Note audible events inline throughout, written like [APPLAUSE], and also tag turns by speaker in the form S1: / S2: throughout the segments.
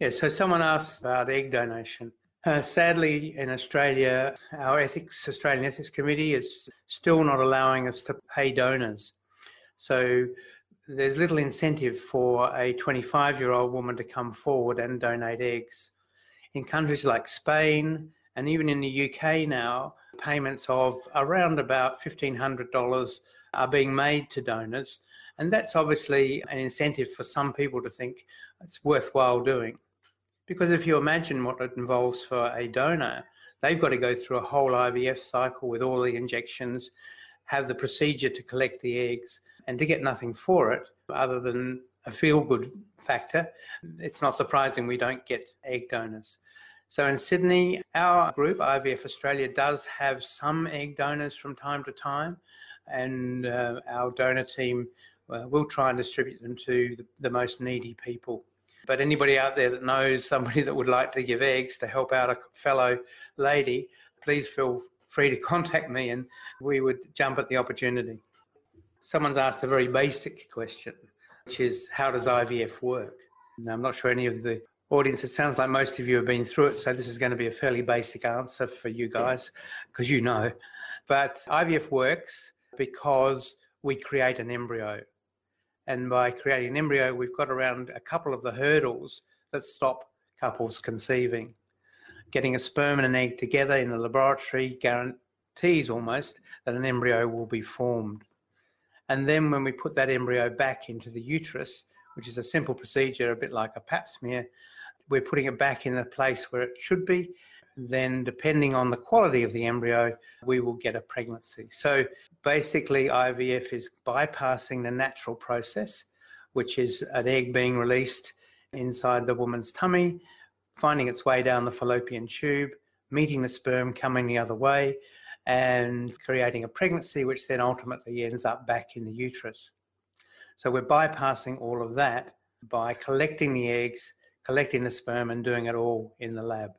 S1: Yeah, so someone asked about egg donation. Uh, sadly, in Australia, our ethics, Australian Ethics Committee is still not allowing us to pay donors. So there's little incentive for a 25 year old woman to come forward and donate eggs. In countries like Spain and even in the UK now, payments of around about $1,500 are being made to donors. And that's obviously an incentive for some people to think it's worthwhile doing. Because if you imagine what it involves for a donor, they've got to go through a whole IVF cycle with all the injections, have the procedure to collect the eggs, and to get nothing for it other than a feel good factor, it's not surprising we don't get egg donors. So in Sydney, our group, IVF Australia, does have some egg donors from time to time, and uh, our donor team uh, will try and distribute them to the, the most needy people. But anybody out there that knows somebody [LAUGHS] that would like to give eggs to help out a fellow lady, please feel free to [LAUGHS] contact me and we would jump at the opportunity. Someone's asked a very basic question, which is how does IVF work? Now, I'm not sure any of the audience, it sounds like most of you have been through it, so this is going to be a fairly basic answer for you guys because you know. But IVF works because we create an embryo. And by creating an embryo, we've got around a couple of the hurdles that stop couples conceiving. Getting a sperm and an egg together in the laboratory guarantees almost that an embryo will be formed. And then when we put that embryo back into the uterus, which is a simple procedure, a bit like a pap smear, we're putting it back in the place where it should be. Then, depending on the quality of the embryo, we will get a pregnancy. So, basically, IVF is bypassing the natural process, which is an egg being released inside the woman's tummy, finding its way down the fallopian tube, meeting the sperm coming the other way, and creating a pregnancy, which then ultimately ends up back in the uterus. So we're bypassing all of that by collecting the eggs, collecting the sperm, and doing it all in the lab.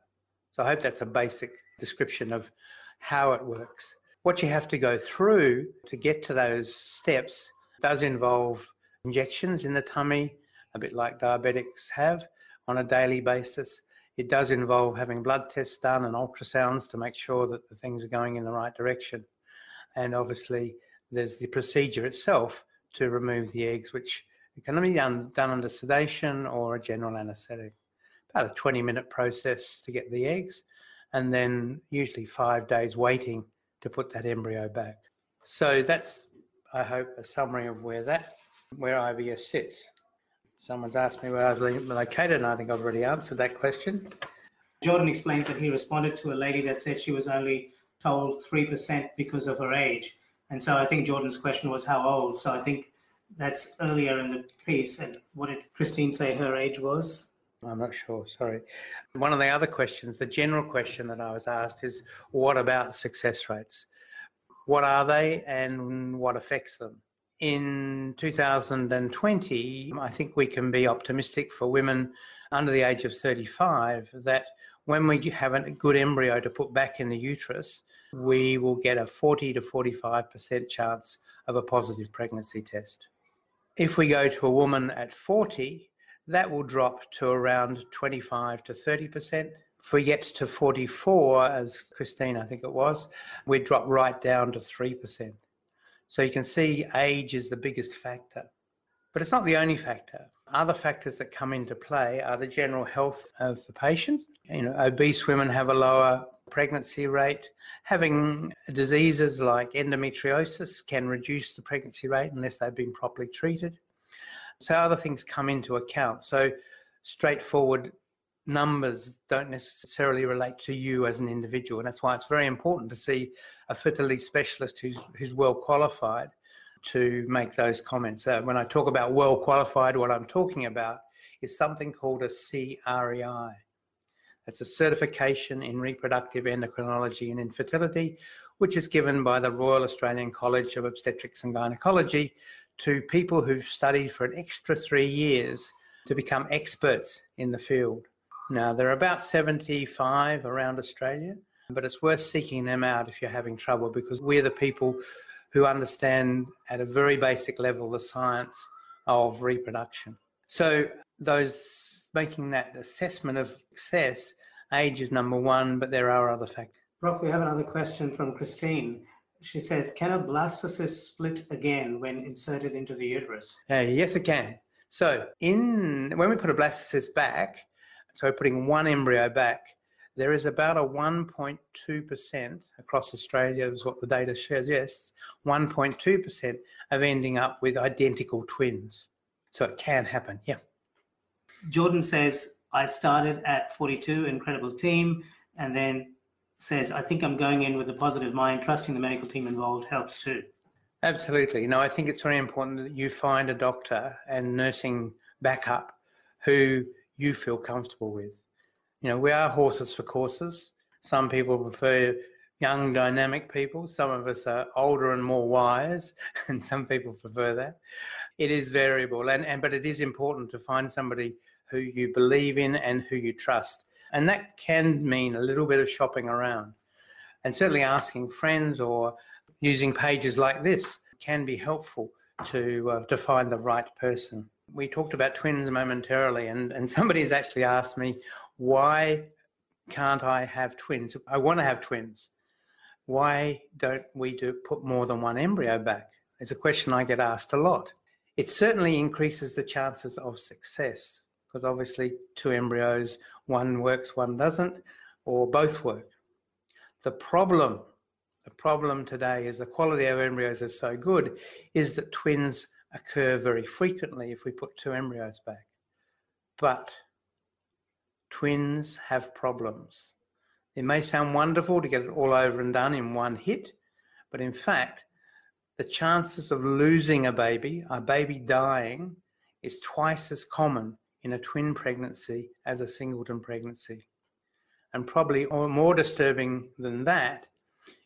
S1: So I hope that's a basic description of how it works. What you have to go through to get to those steps does involve injections in the tummy, a bit like diabetics have on a daily basis. It does involve having blood tests done and ultrasounds to make sure that the things are going in the right direction. And obviously, there's the procedure itself to remove the eggs, which can be done, done under sedation or a general anaesthetic. About a 20 minute process to get the eggs, and then usually five days waiting to put that embryo back. So that's, I hope, a summary of where that, where IVF sits. Someone's asked me where I was located, and I think I've already answered that question.
S2: Jordan explains that he responded to a lady that said she was only told 3% because of her age. And so I think Jordan's question was how old. So I think that's earlier in the piece. And what did Christine say her age was?
S1: I'm not sure, sorry. One of the other questions, the general question that I was asked is what about success rates? What are they and what affects them? in 2020, I think we can be optimistic for women under the age of 35 that when we have a good embryo to put back in the uterus, we will get a 40 to 45% chance of a positive pregnancy test. If we go to a woman at 40, that will drop to around 25 to 30%. If we get to 44, as Christine, I think it was, we drop right down to 3%. So you can see age is the biggest factor. But it's not the only factor. Other factors that come into play are the general health of the patient. You know, obese women have a lower pregnancy rate. Having diseases like endometriosis can reduce the pregnancy rate unless they've been properly treated. So other things come into account. So straightforward numbers don't necessarily relate to you as an individual. And that's why it's very important to see a fertility specialist who's, who's well qualified to make those comments. Uh, when I talk about well qualified, what I'm talking about is something called a CREI. That's a certification in reproductive endocrinology and infertility, which is given by the Royal Australian College of Obstetrics and Gynecology to people who've studied for an extra three years to become experts in the field. Now, there are about 75 around Australia, but it's worth seeking them out if you're having trouble because we're the people who understand at a very basic level the science of reproduction. So, those making that assessment of success, age is number one, but there are other factors.
S2: Prof, we have another question from Christine. She says, Can a blastocyst split again when inserted into the uterus?
S1: Uh, yes, it can. So, in when we put a blastocyst back, so putting one embryo back, there is about a 1.2% across Australia, is what the data shows. Yes, 1.2% of ending up with identical twins. So it can happen. Yeah.
S2: Jordan says, I started at 42, incredible team, and then says, I think I'm going in with a positive mind, trusting the medical team involved helps too.
S1: Absolutely. No, I think it's very important that you find a doctor and nursing backup who you feel comfortable with. You know, we are horses for courses. Some people prefer young, dynamic people. Some of us are older and more wise, [LAUGHS] and some people prefer that. It is variable, and, and but it is important to find somebody who you believe in and who you trust. And that can mean a little bit of shopping around. And certainly asking friends or using pages like this can be helpful to, uh, to find the right person we talked about twins momentarily, and, and somebody's actually asked me, why can't I have twins? I want to have twins. Why don't we do put more than one embryo back? It's a question I get asked a lot. It certainly increases the chances of success because obviously two embryos, one works, one doesn't, or both work. The problem, the problem today is the quality of embryos is so good, is that twins occur very frequently if we put two embryos back. But twins have problems. It may sound wonderful to get it all over and done in one hit, but in fact, the chances of losing a baby, a baby dying, is twice as common in a twin pregnancy as a singleton pregnancy. And probably more disturbing than that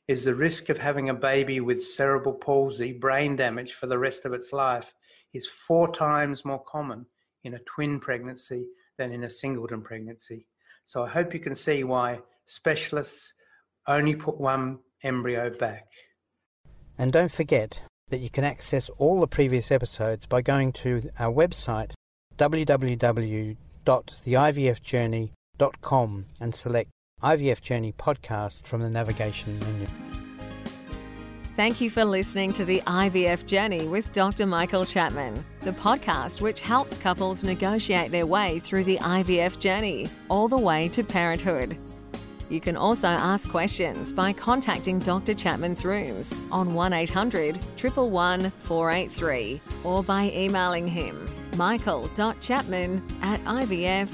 S1: is the risk of having a baby with cerebral palsy, brain damage for the rest of its life, is four times more common in a twin pregnancy than in a singleton pregnancy. So I hope you can see why specialists only put one embryo back. And don't forget that you can access all the previous episodes by going to our website www.theivfjourney.com and select IVF Journey podcast from the navigation menu.
S3: Thank you for listening to the IVF Journey with Dr. Michael Chapman, the podcast which helps couples negotiate their way through the IVF journey, all the way to parenthood. You can also ask questions by contacting Dr. Chapman's rooms on 1800 111 483 or by emailing him michael.chapman at ivf.com.au.